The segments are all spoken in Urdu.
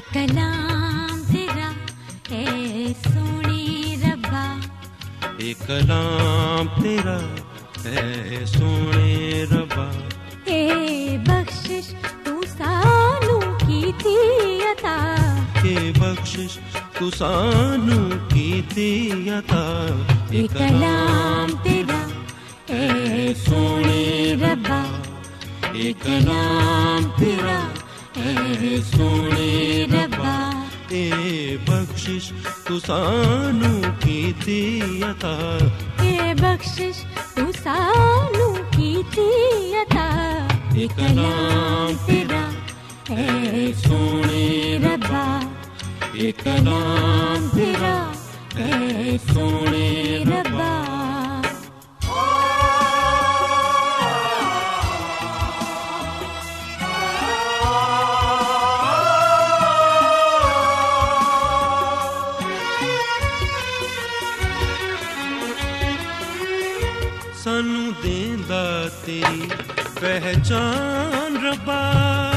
کلام تیرا اے سونے ربا۔ ایک کلام تیرا اے سونے ربا۔ اے بخشش تو سانو کی تھی عطا۔ کہ بخشش تو سانو کی تھی عطا۔ اے کلام تیرا اے سونے ربا۔ ایک کلام تیرا اے سونے ربا اے بخشش تو سانو کی تھی عطا اے بخشش تو سانو کی تھی عطا اے کلام تیرا اے سونے ربا ایک کلام تیرا اے سونے ربا سانو دیندا تیری پہچان ربا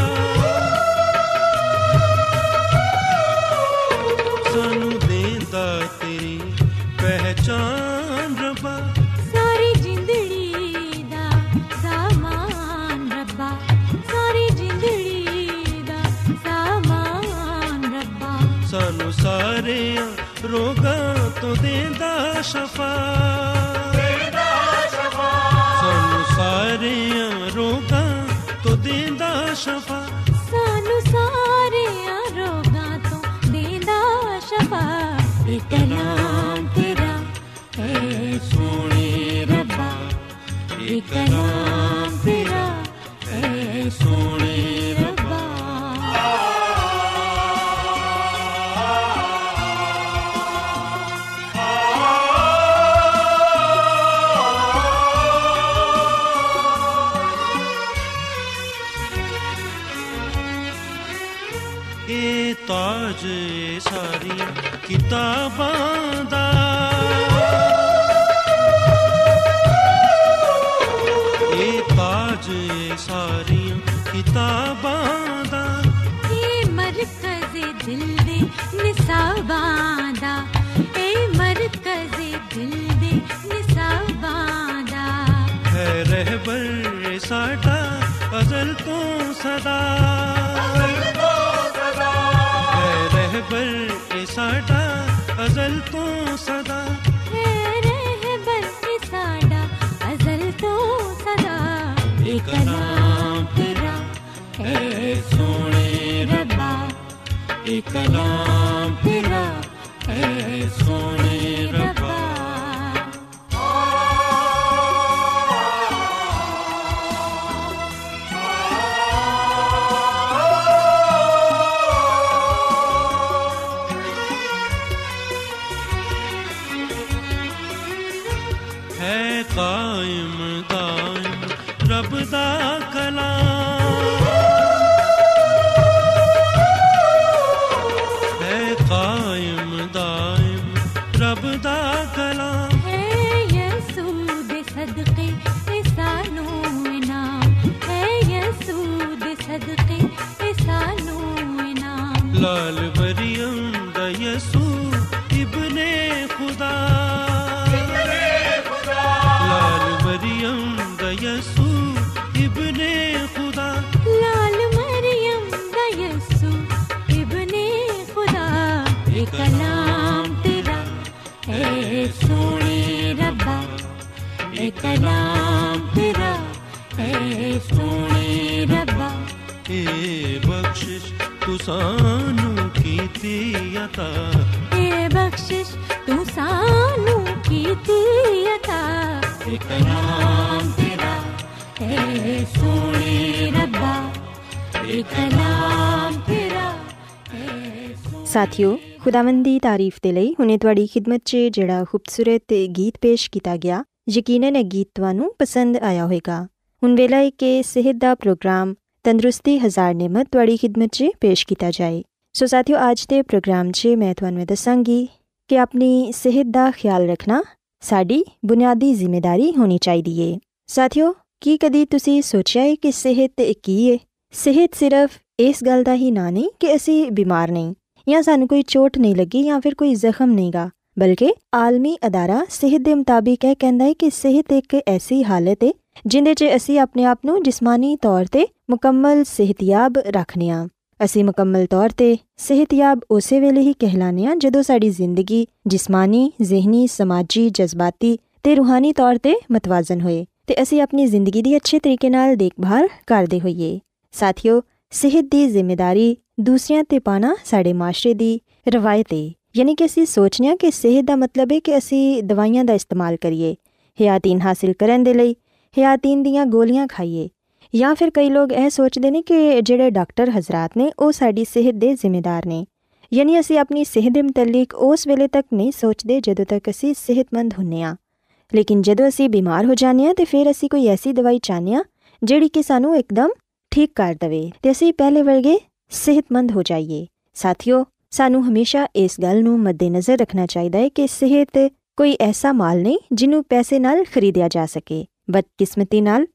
اے ساڈا ازل تو صدا۔ اے رہبر ساڈا ازل تو صدا۔ اے کلام تیرا۔ اے سونے ربا اے کلام عطا اے بخشش تو سانو کیتی عطا اے کلام تیرا اے سونے ربا اے کلام تیرا اے سونے ਸਾਥਿਓ ਖੁਦਾਵੰਦੀ ਤਾਰੀਫ ਦੇ ਲਈ ਹੁਣੇ ਤੁਹਾਡੀ ਖਿਦਮਤ 'ਚ ਜਿਹੜਾ ਖੂਬਸੂਰਤ ਗੀਤ ਪੇਸ਼ ਕੀਤਾ ਗਿਆ ਯਕੀਨਨ ਇਹ ਗੀਤ ਤੁਹਾਨੂੰ ਪਸੰਦ ਆਇਆ ਹੋਵੇਗਾ ਹੁਣ ਵੇਲਾ ਹੈ ਕਿ ਸਿਹਤ ਦਾ ਪ੍ਰੋਗਰਾਮ ਤੰਦਰੁਸਤੀ ਹਜ਼ਾਰ ਨਿਮਤ ਤੁਹਾਡੀ ਖਿਦਮਤ 'ਚ ਪੇਸ਼ ਕੀਤਾ ਜਾਏ سو ساتھیوں آج کے پروگرام سے میں تھنو دسا گی کہ اپنی صحت کا خیال رکھنا ساری بنیادی ذمے داری ہونی چاہیے ساتھیوں کی کدی تھی سوچا ہے کہ صحت کی ہے صحت صرف اس گل کا ہی نہ نہیں کہ اِسی بیمار نہیں یا سانوں کوئی چوٹ نہیں لگی یا پھر کوئی زخم نہیں گا بلکہ عالمی ادارہ صحت کے مطابق یہ کہہ رہا ہے کہ صحت ایک ایسی حالت ہے جنہیں چیزیں اپنے آپ کو جسمانی طور سے مکمل صحتیاب رکھنے ہاں اِسی مکمل طور پہ صحت یاب اسی ویل ہی کہلانے آ جوں ساری زندگی، جسمانی، ذہنی، سماجی، جذباتی روحانی طور پہ متوازن ہوئے تو اے اپنی زندگی کی اچھے طریقے دیکھ بھال کرتے ہوئیے۔ ساتھیوں صحت کی ذمہ داری دوسروں سے پایا سارے معاشرے کی روایت ہے یعنی کہ اِسی سوچنے کہ صحت کا مطلب ہے کہ اِسی دوائیاں کا استعمال کریے، حیاتین حاصل کرنے ہیاتین دیا گولیاں کھائیے۔ یا پھر کئی لوگ یہ سوچتے ہیں کہ جڑے ڈاکٹر حضرات نے وہ ساری صحت کے ذمہ دار نے۔ یعنی اے اپنی صحت کے متعلق اس ویلے تک نہیں سوچتے جدوں تک اِسی صحت مند ہوں ہاں۔ لیکن جب ابھی بیمار ہو جاتے ہاں، ہیں تو پھر اِسی کوئی ایسی دوائی چاہتے ہاں جہی کہ سانو ایک دم ٹھیک کر دے تو اے پہلے ورگے صحت مند ہو جائیے۔ ساتھیوں سانوں ہمیشہ اس گل مد نظر رکھنا چاہیے کہ صحت کوئی ایسا مال نہیں جنہوں پیسے نال خریدا جا سکے۔ بد قسمتی نال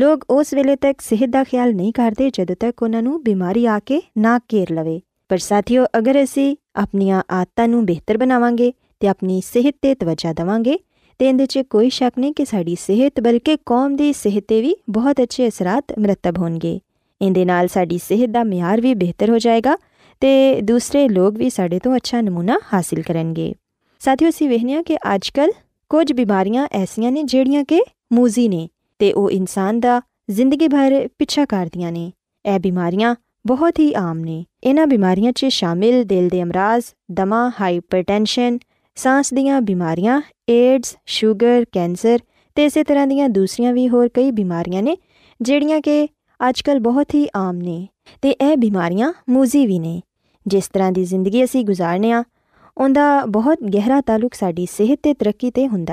لوگ اس ویلے تک صحت کا خیال نہیں کرتے جدوں تک انہوں نے بیماری آ کے نہر لو پر ساتھیوں اگر اِسی اپنی آدتوں بہتر بناو گے تو اپنی صحت پہ توجہ دو گے تو یہ چوئی شک نہیں کہ ساری صحت بلکہ قوم کی صحت پہ بھی بہت اچھے اثرات مرتب ہونے یہ ساری صحت کا معیار بھی بہتر ہو جائے گا تو دوسرے لوگ بھی سڈے تو اچھا نمونا حاصل کر کے ساتھیوں اِسی وینے کے اجکاریاں ایسا نے جہاں کہ موضی نے۔ تو وہ انسان کا زندگی بھر پیچھا کردیا نے یہ بیماریاں بہت ہی آم نے انہوں بماریاں شامل دل کے امراض دما ہائی پر سانس دیا بماریاں ایڈس شوگر کینسر تو اس طرح دیا دوسری بھی ہوئی بیماریاں نے جہاں کہ اچھ بہت ہی آم نے موزی بھی نے جس طرح کی زندگی اے گزارنے ان کا بہت گہرا تعلق ساری صحت ترقی سے ہوں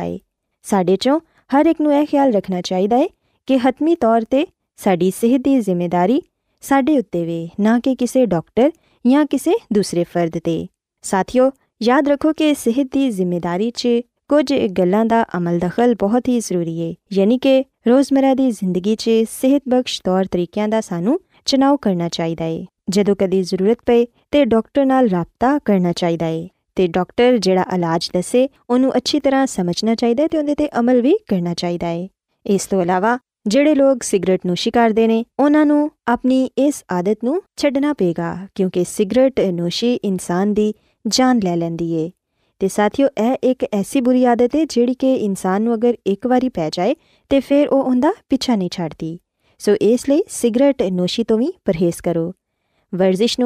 سڈے چوں ہر ایک نیال رکھنا چاہیے کہ حتمی طور سے ساری صحت کی ذمہ داری سیتے وے، نہ کہ کسی ڈاکٹر یا کسی دوسرے فرد پہ ساتھیوں یاد رکھو کہ صحت کی ذمہ داری سے کچھ گلان کا عمل دخل بہت ہی ضروری ہے۔ یعنی کہ روزمرہ کی زندگی سے صحت بخش طور طریقوں کا سان چناؤ کرنا چاہیے جدو کدی ضرورت پے تو ڈاکٹر نال رابطہ کرنا چاہیے تو ڈاکٹر جہاں علاج دسے انہوں اچھی طرح سمجھنا چاہیے تو انہیں عمل بھی کرنا چاہیے اسلاوہ جہے لوگ سگریٹ نوشی کرتے ہیں انہوں نے اپنی اس آدت نو چنا پے گا، کیونکہ سگرٹ نوشی انسان کی جان لے لینی ہے۔ تو ساتھیوں یہ ایک ایسی بری آدت ہے جہی کہ انسان اگر ایک بار پی جائے تو پھر وہ اندر پیچھا نہیں چڈتی سو اس لیے سگرٹ نوشی تو بھی پرہیز کرو۔ ورزش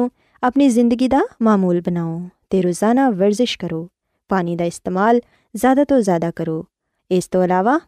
نی زندگی کا معمول بناؤ۔ تے روزانہ ورزش کرو۔ پانی کا استعمال زیادہ تو زیادہ کرو۔ اس تو علاوہ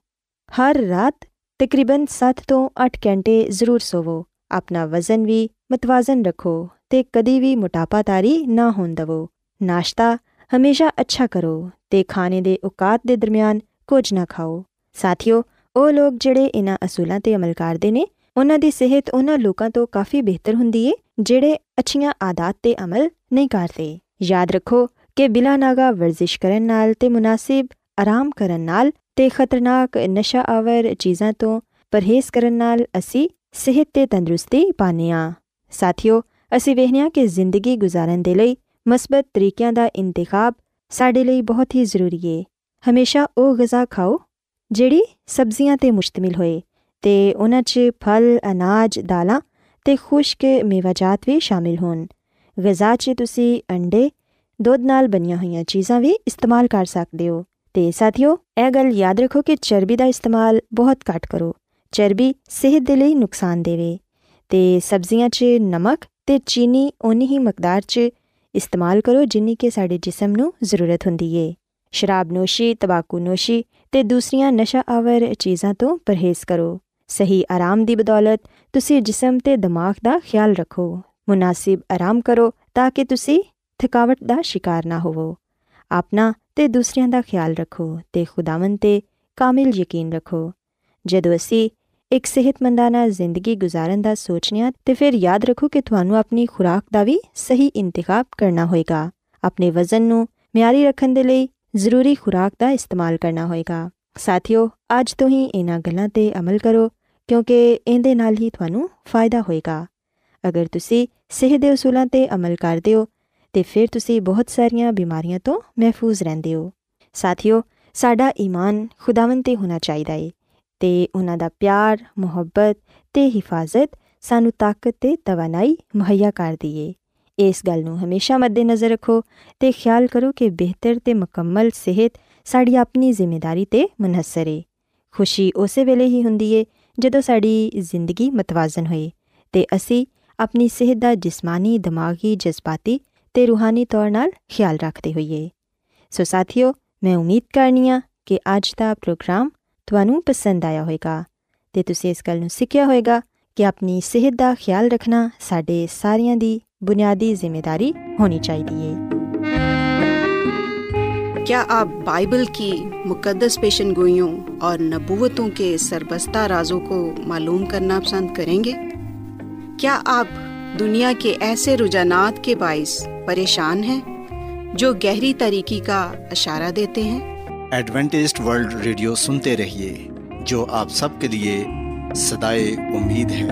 ہر رات تقریباً سات تو اٹھ گھنٹے ضرور سوو۔ اپنا وزن بھی متوازن رکھو تے کدی بھی موٹاپا تاری نہ ہون دو ناشتہ ہمیشہ اچھا کرو تے کھانے دے اوقات دے درمیان کچھ نہ کھاؤ۔ ساتھیو ਉਹ ਲੋਕ ਜਿਹੜੇ ਇਹਨਾਂ ਅਸੂਲਾਂ ਤੇ ਅਮਲ ਕਰਦੇ ਨੇ ਉਹਨਾਂ ਦੀ صحت ਉਹਨਾਂ ਲੋਕਾਂ ਤੋਂ کافی بہتر ਹੁੰਦੀ ਏ ਜਿਹੜੇ ਅੱਛੀਆਂ ਆਦਤਾਂ ਤੇ ਅਮਲ ਨਹੀਂ ਕਰਦੇ یاد رکھو کہ بلا ناگا ورزش کرن تو مناسب، آرام کرناک نشہ آور چیزاں تو پرہیز کرنے اِسی صحت تندرستی پانے ہاں ساتھیوں اِسی وینے ہاں کہ زندگی گزارن کے لیے مثبت طریقوں کا انتخاب سڈے بہت ہی ضروری ہے۔ ہمیشہ وہ غذا کھاؤ جڑی سبزیاں مشتمل ہوئے چل اناج دال خشک میواجات بھی شامل ہو غذا چیڈے دھد بنیا ہوئی چیزاں بھی استعمال کر سکتے ہو۔ تو ساتھیوں یہ گل یاد رکھو کہ چربی کا استعمال بہت گھٹ کرو۔ چربی صحت کے لیے نقصان دے تو سبزیاں نمک تو چینی اونی ہی مقدار سے استعمال کرو جن کے سارے جسم ضرورت ہوں شراب نوشی تماقو نوشی دوسری نشہ آور چیزوں کو پرہیز کرو۔ صحیح آرام کی بدولت تصویر جسم کے دماغ کا خیال رکھو۔ مناسب آرام کرو تاکہ تُسی تھکاوٹ کا شکار نہ ہوو۔ اپنا دوسرے کا خیال رکھو تو خدامن پہ کامل یقین رکھو۔ جدو اِسی ایک صحت مند زندگی گزارن کا سوچنے ہاں تو پھر یاد رکھو کہ تمہیں اپنی خوراک کا بھی صحیح انتخاب کرنا ہوا اپنے وزن کو میاری رکھنے ضروری خوراک کا استعمال کرنا ہوئے گا۔ ساتھیوں اج تو ہی انہیں گلوں پہ عمل کرو کیونکہ یہ ہی تھانوں فائدہ ہوئے گا۔ اگر تھی صحت اصولوں پہ عمل کر در تھی بہت سارا بیماریاں تو محفوظ رہتے ہو ساتھیوں سا ایمان خداون پہ ہونا چاہیے تو انہوں کا پیار، محبت کے حفاظت سانوں طاقت تو توانائی مہیا کر دیے اس گل نمیشہ مد نظر رکھو تو خیال کرو کہ بہتر تو مکمل صحت ساری اپنی ذمہ داری تنحصر ہے۔ خوشی اسی ویلے ہی ہوں جدو ساری زندگی متوازن ہوئے تو اِسی اپنی صحت کا جسمانی، دماغی جذباتی روحانی طور خیال رکھتے ہوئیے۔ سو ساتھیوں میں امید کرنی ہوں کہ اج ਦਾ پروگرام ਤੁਹਾਨੂੰ پسند آیا ہوئے گا ਤੁਸੀਂ اس گل ਨੂੰ ہوئے گا کہ اپنی صحت ਦਾ خیال رکھنا ਸਾਡੇ ਸਾਰਿਆਂ ਦੀ بنیادی ذمہ داری ہونی چاہیے کیا آپ بائبل کی مقدس پیشن گوئیوں اور نبوتوں کے سربستہ رازوں کو معلوم کرنا پسند کریں گے؟ کیا آپ دنیا کے ایسے رجحانات کے باعث پریشان ہیں جو گہری طریقے کا اشارہ دیتے ہیں؟ ایڈونٹسٹ ورلڈ ریڈیو سنتے رہیے جو آپ سب کے لیے صدائے امید ہے۔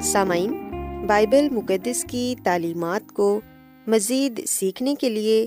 سامعین بائبل مقدس کی تعلیمات کو مزید سیکھنے کے لیے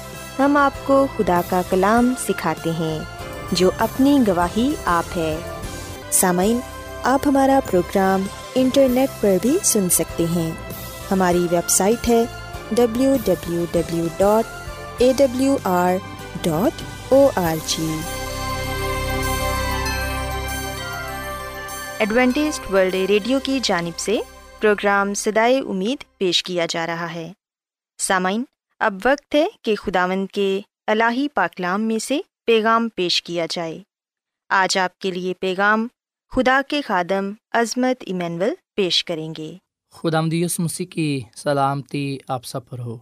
ہم آپ کو خدا کا کلام سکھاتے ہیں، جو اپنی گواہی آپ ہے۔ سامعین، آپ ہمارا پروگرام انٹرنیٹ پر بھی سن سکتے ہیں۔ ہماری ویب سائٹ ہے W W W dot A W R dot O R G Adventist World Radio کی جانب سے پروگرام سدائے امید پیش کیا جا رہا ہے۔ سامعین اب وقت ہے کہ خداون کے الہی پاکلام میں سے پیغام پیش کیا جائے۔ آج آپ کے لیے پیغام خدا کے خادم عظمت ایمینول پیش کریں گے۔ خدا مدیس مسیح کی سلامتی آپ سب پر ہو۔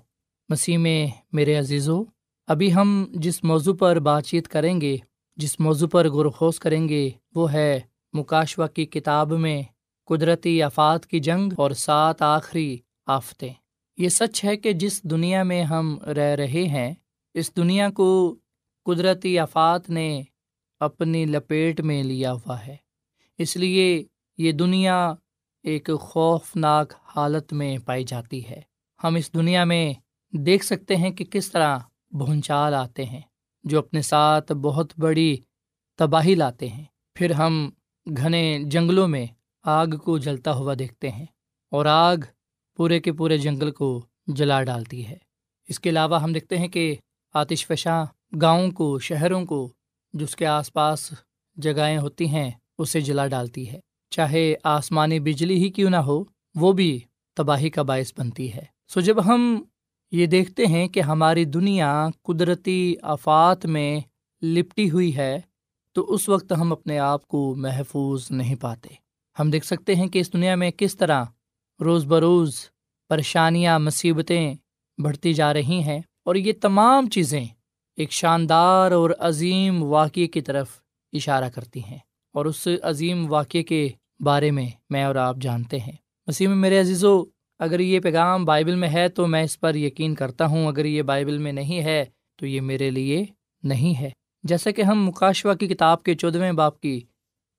مسیح میں میرے عزیزو، ابھی ہم جس موضوع پر بات چیت کریں گے، جس موضوع پر گرخوز کریں گے، وہ ہے مکاشوہ کی کتاب میں قدرتی آفات کی جنگ اور سات آخری آفتیں۔ یہ سچ ہے کہ جس دنیا میں ہم رہ رہے ہیں، اس دنیا کو قدرتی آفات نے اپنی لپیٹ میں لیا ہوا ہے۔ اس لیے یہ دنیا ایک خوفناک حالت میں پائی جاتی ہے۔ ہم اس دنیا میں دیکھ سکتے ہیں کہ کس طرح بھونچال آتے ہیں، جو اپنے ساتھ بہت بڑی تباہی لاتے ہیں۔ پھر ہم گھنے جنگلوں میں آگ کو جلتا ہوا دیکھتے ہیں اور آگ پورے کے پورے جنگل کو جلا ڈالتی ہے۔ اس کے علاوہ ہم دیکھتے ہیں کہ آتش فشاں گاؤں کو، شہروں کو جس کے آس پاس جگہیں ہوتی ہیں، اسے جلا ڈالتی ہے۔ چاہے آسمانی بجلی ہی کیوں نہ ہو، وہ بھی تباہی کا باعث بنتی ہے۔ سو جب ہم یہ دیکھتے ہیں کہ ہماری دنیا قدرتی آفات میں لپٹی ہوئی ہے، تو اس وقت ہم اپنے آپ کو محفوظ نہیں پاتے۔ ہم دیکھ سکتے ہیں کہ اس دنیا میں کس طرح روز بروز پریشانیاں، مصیبتیں بڑھتی جا رہی ہیں اور یہ تمام چیزیں ایک شاندار اور عظیم واقعے کی طرف اشارہ کرتی ہیں اور اس عظیم واقعے کے بارے میں میں اور آپ جانتے ہیں۔ مسیح میں میرے عزیز و اگر یہ پیغام بائبل میں ہے تو میں اس پر یقین کرتا ہوں، اگر یہ بائبل میں نہیں ہے تو یہ میرے لیے نہیں ہے۔ جیسا کہ ہم مکاشوا کی کتاب کے چودھویں باپ کی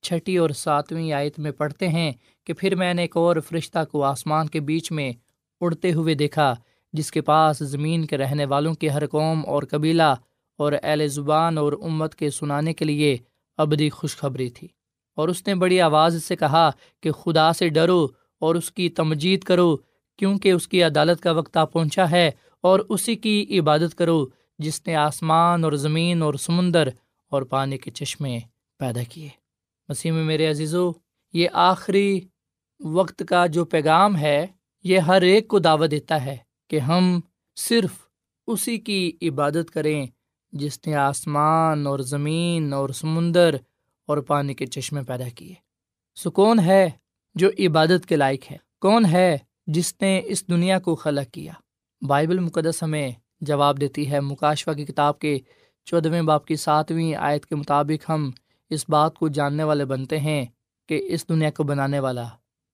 چھٹی اور ساتویں آیت میں پڑھتے ہیں کہ پھر میں نے ایک اور فرشتہ کو آسمان کے بیچ میں اڑتے ہوئے دیکھا، جس کے پاس زمین کے رہنے والوں کی ہر قوم اور قبیلہ اور اہل زبان اور امت کے سنانے کے لیے ابدی خوشخبری تھی۔ اور اس نے بڑی آواز سے کہا کہ خدا سے ڈرو اور اس کی تمجید کرو، کیونکہ اس کی عدالت کا وقت آ پہنچا ہے اور اسی کی عبادت کرو، جس نے آسمان اور زمین اور سمندر اور پانی کے چشمے پیدا کیے۔ مسیح میں میرے عزیزو، یہ آخری وقت کا جو پیغام ہے، یہ ہر ایک کو دعوت دیتا ہے کہ ہم صرف اسی کی عبادت کریں جس نے آسمان اور زمین اور سمندر اور پانی کے چشمے پیدا کیے۔ سو کون ہے جو عبادت کے لائق ہے؟ کون ہے جس نے اس دنیا کو خلق کیا؟ بائبل مقدس ہمیں جواب دیتی ہے مکاشوا کی کتاب کے چودھویں باپ کی ساتویں آیت کے مطابق ہم اس بات کو جاننے والے بنتے ہیں کہ اس دنیا کو بنانے والا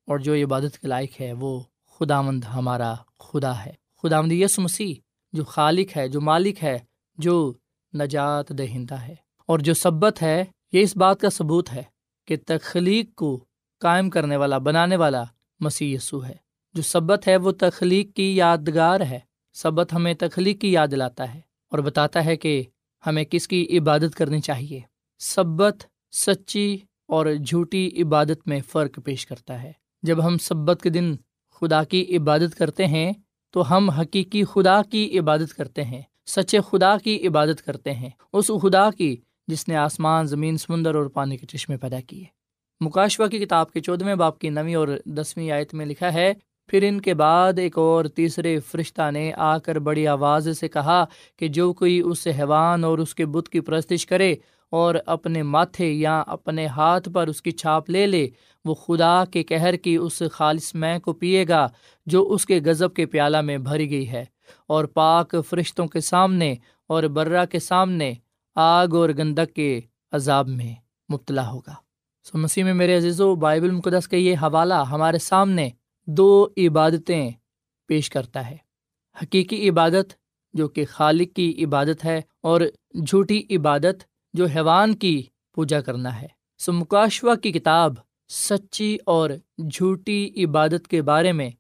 اور جو عبادت کے لائق ہے وہ خدا مند ہمارا خدا ہے۔ خدا مند یس مسیح، جو خالق ہے، جو مالک ہے، جو نجات دہندہ ہے اور جو سبت ہے، یہ اس بات کا ثبوت ہے کہ تخلیق کو قائم کرنے والا، بنانے والا مسیح یسو ہے۔ جو سبت ہے، وہ تخلیق کی یادگار ہے۔ سبت ہمیں تخلیق کی یاد دلاتا ہے اور بتاتا ہے کہ ہمیں کس کی عبادت کرنی چاہیے۔ سبت، سچی اور جھوٹی عبادت میں فرق پیش کرتا ہے۔ جب ہم سبت کے دن خدا کی عبادت کرتے ہیں، تو ہم حقیقی خدا کی عبادت کرتے ہیں، سچے خدا کی عبادت کرتے ہیں۔ اس خدا کی جس نے آسمان، زمین، سمندر اور پانی کے چشمے پیدا کیے۔ مکاشوا کی کتاب کے چودھویں باپ کی نویں اور دسویں آیت میں لکھا ہے، پھر ان کے بعد ایک اور تیسرے فرشتہ نے آ کر بڑی آواز سے کہا کہ جو کوئی اس حیوان اور اس کے بت کی پرستش کرے اور اپنے ماتھے یا اپنے ہاتھ پر اس کی چھاپ لے لے۔ وہ خدا کے کہر کی اس خالص میں کو پیے گا جو اس کے غضب کے پیالہ میں بھری گئی ہے۔ اور پاک فرشتوں کے سامنے اور برا کے سامنے آگ اور گندک کے عذاب میں مبتلا ہوگا۔ سو مسیح میں میرے عزیز و بائبل مقدس کا یہ حوالہ ہمارے سامنے دو عبادتیں پیش کرتا ہے۔ حقیقی عبادت جو کہ خالق کی عبادت ہے اور جھوٹی عبادت جو حیوان کی پوجا کرنا ہے۔ سو مکاشوا کی کتاب سچی اور جھوٹی عبادت کے بارے میں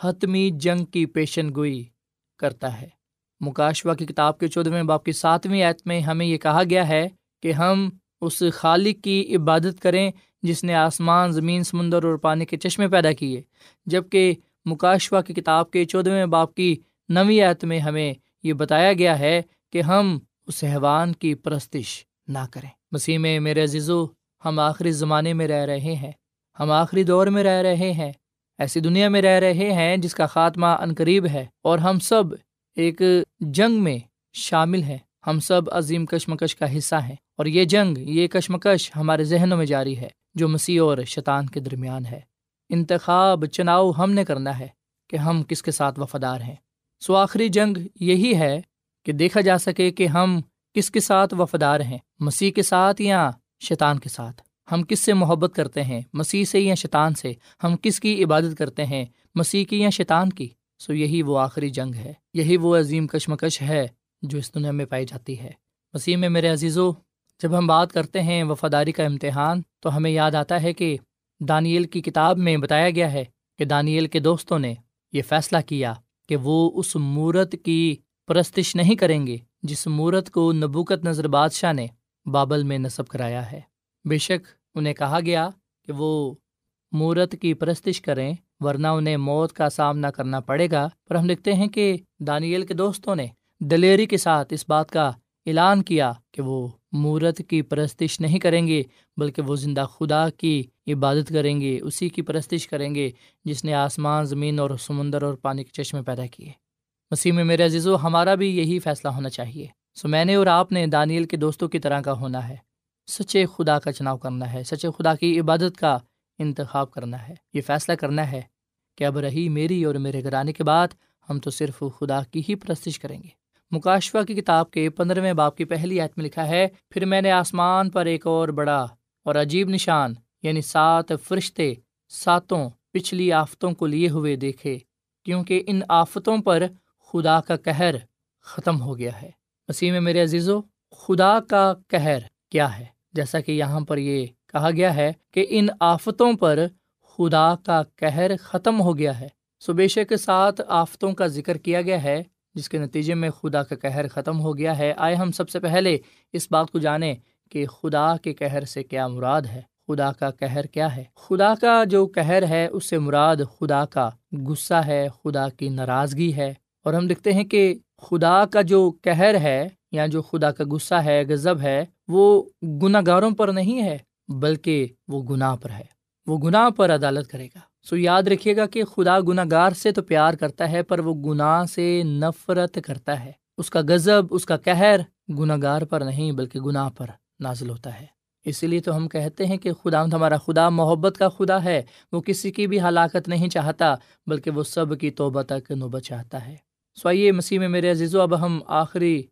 حتمی جنگ کی پیشن گوئی کرتا ہے۔ مکاشوا کی کتاب کے چودھویں باپ کی ساتویں آیت میں ہمیں یہ کہا گیا ہے کہ ہم اس خالق کی عبادت کریں جس نے آسمان، زمین، سمندر اور پانی کے چشمے پیدا کیے۔ جبکہ مکاشوا کی کتاب کے چودھویں باپ کی نویں آیت میں ہمیں یہ بتایا گیا ہے کہ ہم اس حیوان کی پرستش نہ کریں۔ مسیح میں میرے عزیزو، ہم آخری زمانے میں رہ رہے ہیں۔ ہم آخری دور میں رہ رہے ہیں۔ ایسی دنیا میں رہ رہے ہیں جس کا خاتمہ عنقریب ہے۔ اور ہم سب ایک جنگ میں شامل ہیں۔ ہم سب عظیم کشمکش کا حصہ ہیں۔ اور یہ جنگ، یہ کشمکش ہمارے ذہنوں میں جاری ہے، جو مسیح اور شیطان کے درمیان ہے۔ انتخاب، چناؤ ہم نے کرنا ہے کہ ہم کس کے ساتھ وفادار ہیں۔ سو آخری جنگ یہی ہے کہ دیکھا جا سکے کہ ہم کس کے ساتھ وفادار ہیں، مسیح کے ساتھ یا شیطان کے ساتھ؟ ہم کس سے محبت کرتے ہیں، مسیح سے یا شیطان سے؟ ہم کس کی عبادت کرتے ہیں، مسیح کی یا شیطان کی؟ سو یہی وہ آخری جنگ ہے، یہی وہ عظیم کشمکش ہے جو اس دنیا میں پائی جاتی ہے۔ مسیح میں میرے عزیزو، جب ہم بات کرتے ہیں وفاداری کا امتحان، تو ہمیں یاد آتا ہے کہ دانیل کی کتاب میں بتایا گیا ہے کہ دانیل کے دوستوں نے یہ فیصلہ کیا کہ وہ اس مورت کی پرستش نہیں کریں گے۔ جس مورت کو نبوکت نظر بادشاہ نے بابل میں نصب کرایا ہے۔ بے شک انہیں کہا گیا کہ وہ مورت کی پرستش کریں، ورنہ انہیں موت کا سامنا کرنا پڑے گا۔ پر ہم دیکھتے ہیں کہ دانیل کے دوستوں نے دلیری کے ساتھ اس بات کا اعلان کیا کہ وہ مورت کی پرستش نہیں کریں گے، بلکہ وہ زندہ خدا کی عبادت کریں گے، اسی کی پرستش کریں گے جس نے آسمان، زمین اور سمندر اور پانی کے چشمے پیدا کیے۔ مسیح میں میرے عزیز و ہمارا بھی یہی فیصلہ ہونا چاہیے۔ سو میں نے اور آپ نے دانیل کے دوستوں کی طرح کا ہونا ہے۔ سچے خدا کا چناؤ کرنا ہے، سچے خدا کی عبادت کا انتخاب کرنا ہے۔ یہ فیصلہ کرنا ہے کہ اب رہی میری اور میرے گھرانے کے بعد ہم تو صرف خدا کی ہی پرستش کریں گے۔ مکاشفہ کی کتاب کے پندرہویں باپ کی پہلی آیت میں لکھا ہے، پھر میں نے آسمان پر ایک اور بڑا اور عجیب نشان یعنی سات فرشتے ساتوں پچھلی آفتوں کو لیے ہوئے دیکھے، کیونکہ ان آفتوں پر خدا کا کہر ختم ہو گیا ہے۔ مسیح میں میرے عزیزو، خدا کا کہر کیا ہے؟ جیسا کہ یہاں پر یہ کہا گیا ہے کہ ان آفتوں پر خدا کا کہر ختم ہو گیا ہے۔ سو کے ساتھ آفتوں کا ذکر کیا گیا ہے، جس کے نتیجے میں خدا کا کہر ختم ہو گیا ہے۔ آئے ہم سب سے پہلے اس بات کو جانیں کہ خدا کے کہر سے کیا مراد ہے۔ خدا کا کہر کیا ہے؟ خدا کا جو کہر ہے، اس سے مراد خدا کا غصہ ہے، خدا کی ناراضگی ہے۔ اور ہم دیکھتے ہیں کہ خدا کا جو کہر ہے یا جو خدا کا غصہ ہے، غضب ہے، وہ گناہ گاروں پر نہیں ہے، بلکہ وہ گناہ پر ہے۔ وہ گناہ پر عدالت کرے گا۔ سو یاد رکھیے گا کہ خدا گناہ گار سے تو پیار کرتا ہے، پر وہ گناہ سے نفرت کرتا ہے۔ اس کا غضب، اس کا قہر گناہ گار پر نہیں، بلکہ گناہ پر نازل ہوتا ہے۔ اسی لیے تو ہم کہتے ہیں کہ خدا ہمارا خدا محبت کا خدا ہے۔ وہ کسی کی بھی ہلاکت نہیں چاہتا، بلکہ وہ سب کی توبہ تک نوبت چاہتا ہے۔ سو آئیے مسیح میں میرے عزیز و اب ہم آخری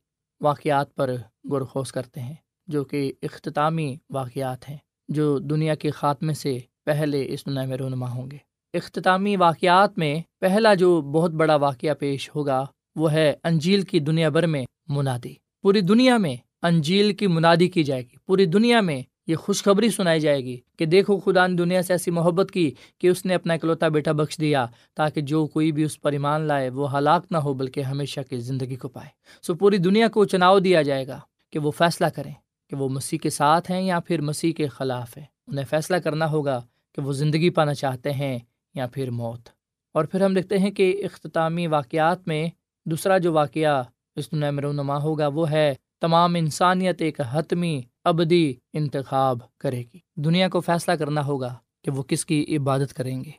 واقعات پر غرخوش کرتے ہیں، جو کہ اختتامی واقعات ہیں، جو دنیا کے خاتمے سے پہلے اس دنیا میں رونما ہوں گے۔ اختتامی واقعات میں پہلا جو بہت بڑا واقعہ پیش ہوگا، وہ ہے انجیل کی دنیا بھر میں منادی۔ پوری دنیا میں انجیل کی منادی کی جائے گی۔ پوری دنیا میں یہ خوشخبری سنائی جائے گی کہ دیکھو خدا نے دنیا سے ایسی محبت کی کہ اس نے اپنا اکلوتا بیٹا بخش دیا تاکہ جو کوئی بھی اس پر ایمان لائے وہ ہلاک نہ ہو بلکہ ہمیشہ کی زندگی کو پائے۔ سو پوری دنیا کو چناؤ دیا جائے گا کہ وہ فیصلہ کریں کہ وہ مسیح کے ساتھ ہیں یا پھر مسیح کے خلاف ہیں۔ انہیں فیصلہ کرنا ہوگا کہ وہ زندگی پانا چاہتے ہیں یا پھر موت۔ اور پھر ہم دیکھتے ہیں کہ اختتامی واقعات میں دوسرا جو واقعہ اس دنیا میں رونما ہوگا وہ ہے تمام انسانیت ایک حتمی ابدی انتخاب کرے گی۔ دنیا کو فیصلہ کرنا ہوگا کہ وہ کس کی عبادت کریں گے،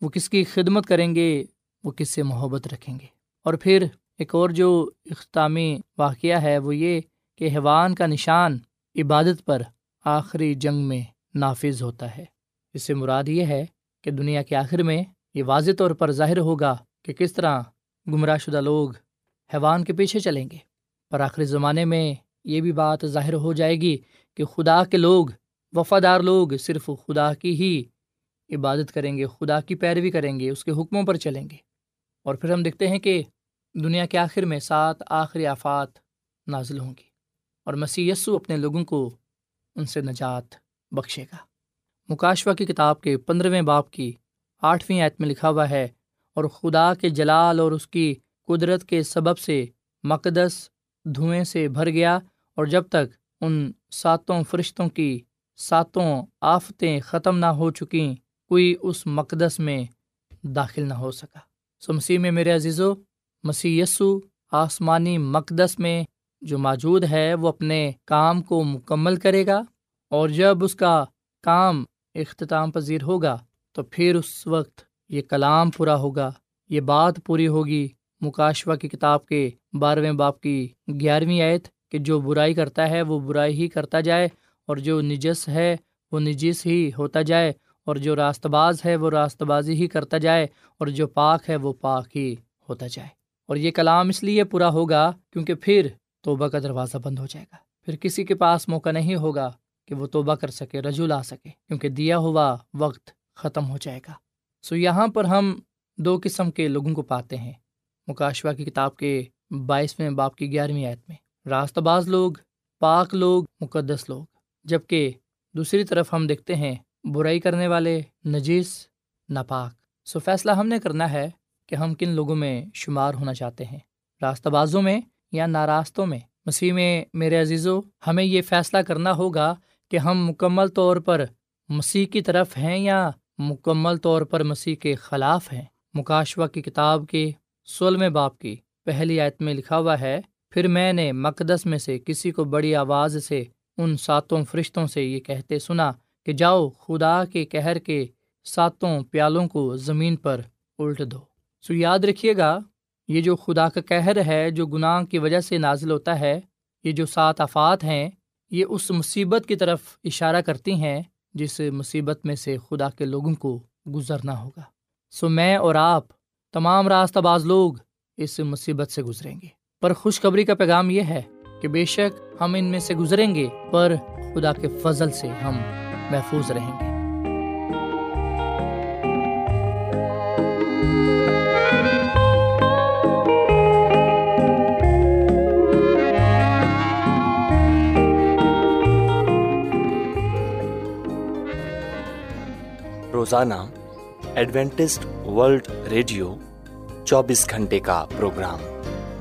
وہ کس کی خدمت کریں گے، وہ کس سے محبت رکھیں گے۔ اور پھر ایک اور جو اختتامی واقعہ ہے وہ یہ کہ حیوان کا نشان عبادت پر آخری جنگ میں نافذ ہوتا ہے۔ اس سے مراد یہ ہے کہ دنیا کے آخر میں یہ واضح طور پر ظاہر ہوگا کہ کس طرح گمراہ شدہ لوگ حیوان کے پیچھے چلیں گے۔ پر آخری زمانے میں یہ بھی بات ظاہر ہو جائے گی کہ خدا کے لوگ، وفادار لوگ صرف خدا کی ہی عبادت کریں گے، خدا کی پیروی کریں گے، اس کے حکموں پر چلیں گے۔ اور پھر ہم دیکھتے ہیں کہ دنیا کے آخر میں سات آخری آفات نازل ہوں گی اور مسیح یسو اپنے لوگوں کو ان سے نجات بخشے گا۔ مکاشوا کی کتاب کے پندرہویں باپ کی آٹھویں آیت میں لکھا ہوا ہے، اور خدا کے جلال اور اس کی قدرت کے سبب سے مقدس دھوئیں سے بھر گیا اور جب تک ان ساتوں فرشتوں کی ساتوں آفتیں ختم نہ ہو چکیں، کوئی اس مقدس میں داخل نہ ہو سکا۔ سو مسیح میں میرے عزیز و مسیح یسو آسمانی مقدس میں جو موجود ہے، وہ اپنے کام کو مکمل کرے گا اور جب اس کا کام اختتام پذیر ہوگا، تو پھر اس وقت یہ کلام پورا ہوگا، یہ بات پوری ہوگی مکاشوا کی کتاب کے بارہویں باپ کی گیارہویں آیت۔ کہ جو برائی کرتا ہے وہ برائی ہی کرتا جائے اور جو نجس ہے وہ نجس ہی ہوتا جائے اور جو راست باز ہے وہ راست بازی ہی کرتا جائے اور جو پاک ہے وہ پاک ہی ہوتا جائے۔ اور یہ کلام اس لیے پورا ہوگا کیونکہ پھر توبہ کا دروازہ بند ہو جائے گا۔ پھر کسی کے پاس موقع نہیں ہوگا کہ وہ توبہ کر سکے، رجوع لا سکے، کیونکہ دیا ہوا وقت ختم ہو جائے گا۔ سو یہاں پر ہم دو قسم کے لوگوں کو پاتے ہیں۔ مکاشوا کی کتاب کے بائیسویں باپ کی گیارہویں آیت میں۔ راست باز لوگ، پاک لوگ، مقدس لوگ۔ جبکہ دوسری طرف ہم دیکھتے ہیں، برائی کرنے والے، نجیس، ناپاک۔ سو فیصلہ ہم نے کرنا ہے کہ ہم کن لوگوں میں شمار ہونا چاہتے ہیں۔ راستہ بازوں میں یا ناراستوں میں؟ مسیح میں، میرے عزیزو، ہمیں یہ فیصلہ کرنا ہوگا کہ ہم مکمل طور پر مسیح کی طرف ہیں یا مکمل طور پر مسیح کے خلاف ہیں۔ مکاشوا کی کتاب کے سولہویں باپ کی پہلی آیت میں لکھا ہوا ہے پھر میں نے مقدس میں سے کسی کو بڑی آواز سے ان ساتوں فرشتوں سے یہ کہتے سنا کہ جاؤ خدا کے کہر کے ساتوں پیالوں کو زمین پر الٹ دو۔ سو یاد رکھیے گا، یہ جو خدا کا کہر ہے، جو گناہ کی وجہ سے نازل ہوتا ہے، یہ جو سات افات ہیں، یہ اس مصیبت کی طرف اشارہ کرتی ہیں جس مصیبت میں سے خدا کے لوگوں کو گزرنا ہوگا۔ سو میں اور آپ تمام راستہ باز لوگ اس مصیبت سے گزریں گے۔ پر خوشخبری کا پیغام یہ ہے کہ بے شک ہم ان میں سے گزریں گے، پر خدا کے فضل سے ہم محفوظ رہیں گے۔ روزانہ ایڈوینٹسٹ ورلڈ ریڈیو چوبیس گھنٹے کا پروگرام۔